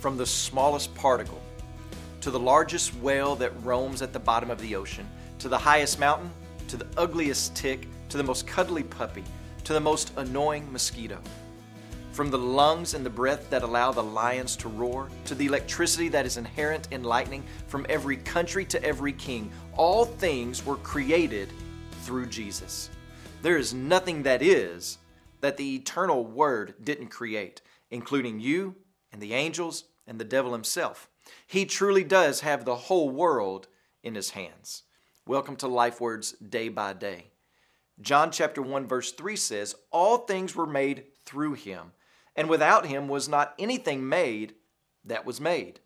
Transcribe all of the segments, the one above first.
From the smallest particle to the largest whale that roams at the bottom of the ocean, to the highest mountain, to the ugliest tick, to the most cuddly puppy, to the most annoying mosquito. From the lungs and the breath that allow the lions to roar, to the electricity that is inherent in lightning, from every country to every king, all things were created through Jesus. There is nothing that is that the eternal Word didn't create, including you and the angels and the devil himself. He truly does have the whole world in his hands. Welcome to Life Words Day by Day. John chapter 1 verse 3 says, "All things were made through him, and without him was not anything made that was made."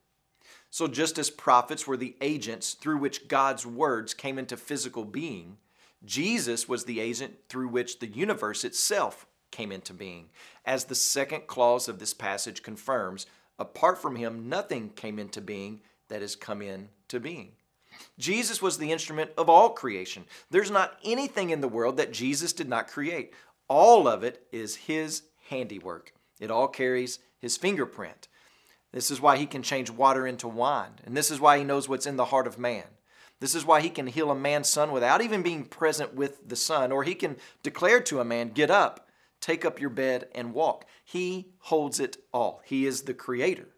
So just as prophets were the agents through which God's words came into physical being, Jesus was the agent through which the universe itself came into being. As the second clause of this passage confirms, apart from him, nothing came into being that has come into being. Jesus was the instrument of all creation. There's not anything in the world that Jesus did not create. All of it is his handiwork. It all carries his fingerprint. This is why he can change water into wine, and this is why he knows what's in the heart of man. This is why he can heal a man's son without even being present with the son, or he can declare to a man, Get up, take up your bed, and walk. He holds it all. He is the creator,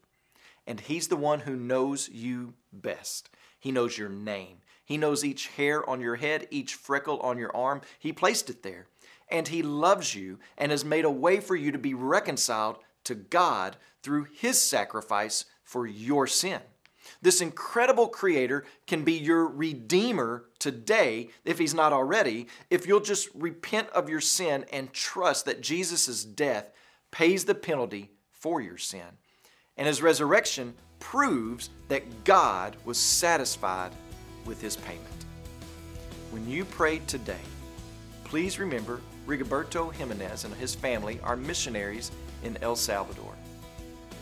and he's the one who knows you best. He knows your name, he knows each hair on your head, each freckle on your arm. He placed it there, and he loves you and has made a way for you to be reconciled to God through his sacrifice for your sin. This incredible creator can be your redeemer today, if he's not already, if you'll just repent of your sin and trust that Jesus' death pays the penalty for your sin. And his resurrection proves that God was satisfied with his payment. When you pray today, please remember Rigoberto Jimenez and his family are missionaries in El Salvador.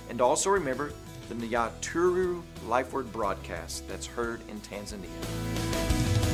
And also remember the Nyaturu Life Word broadcast that's heard in Tanzania.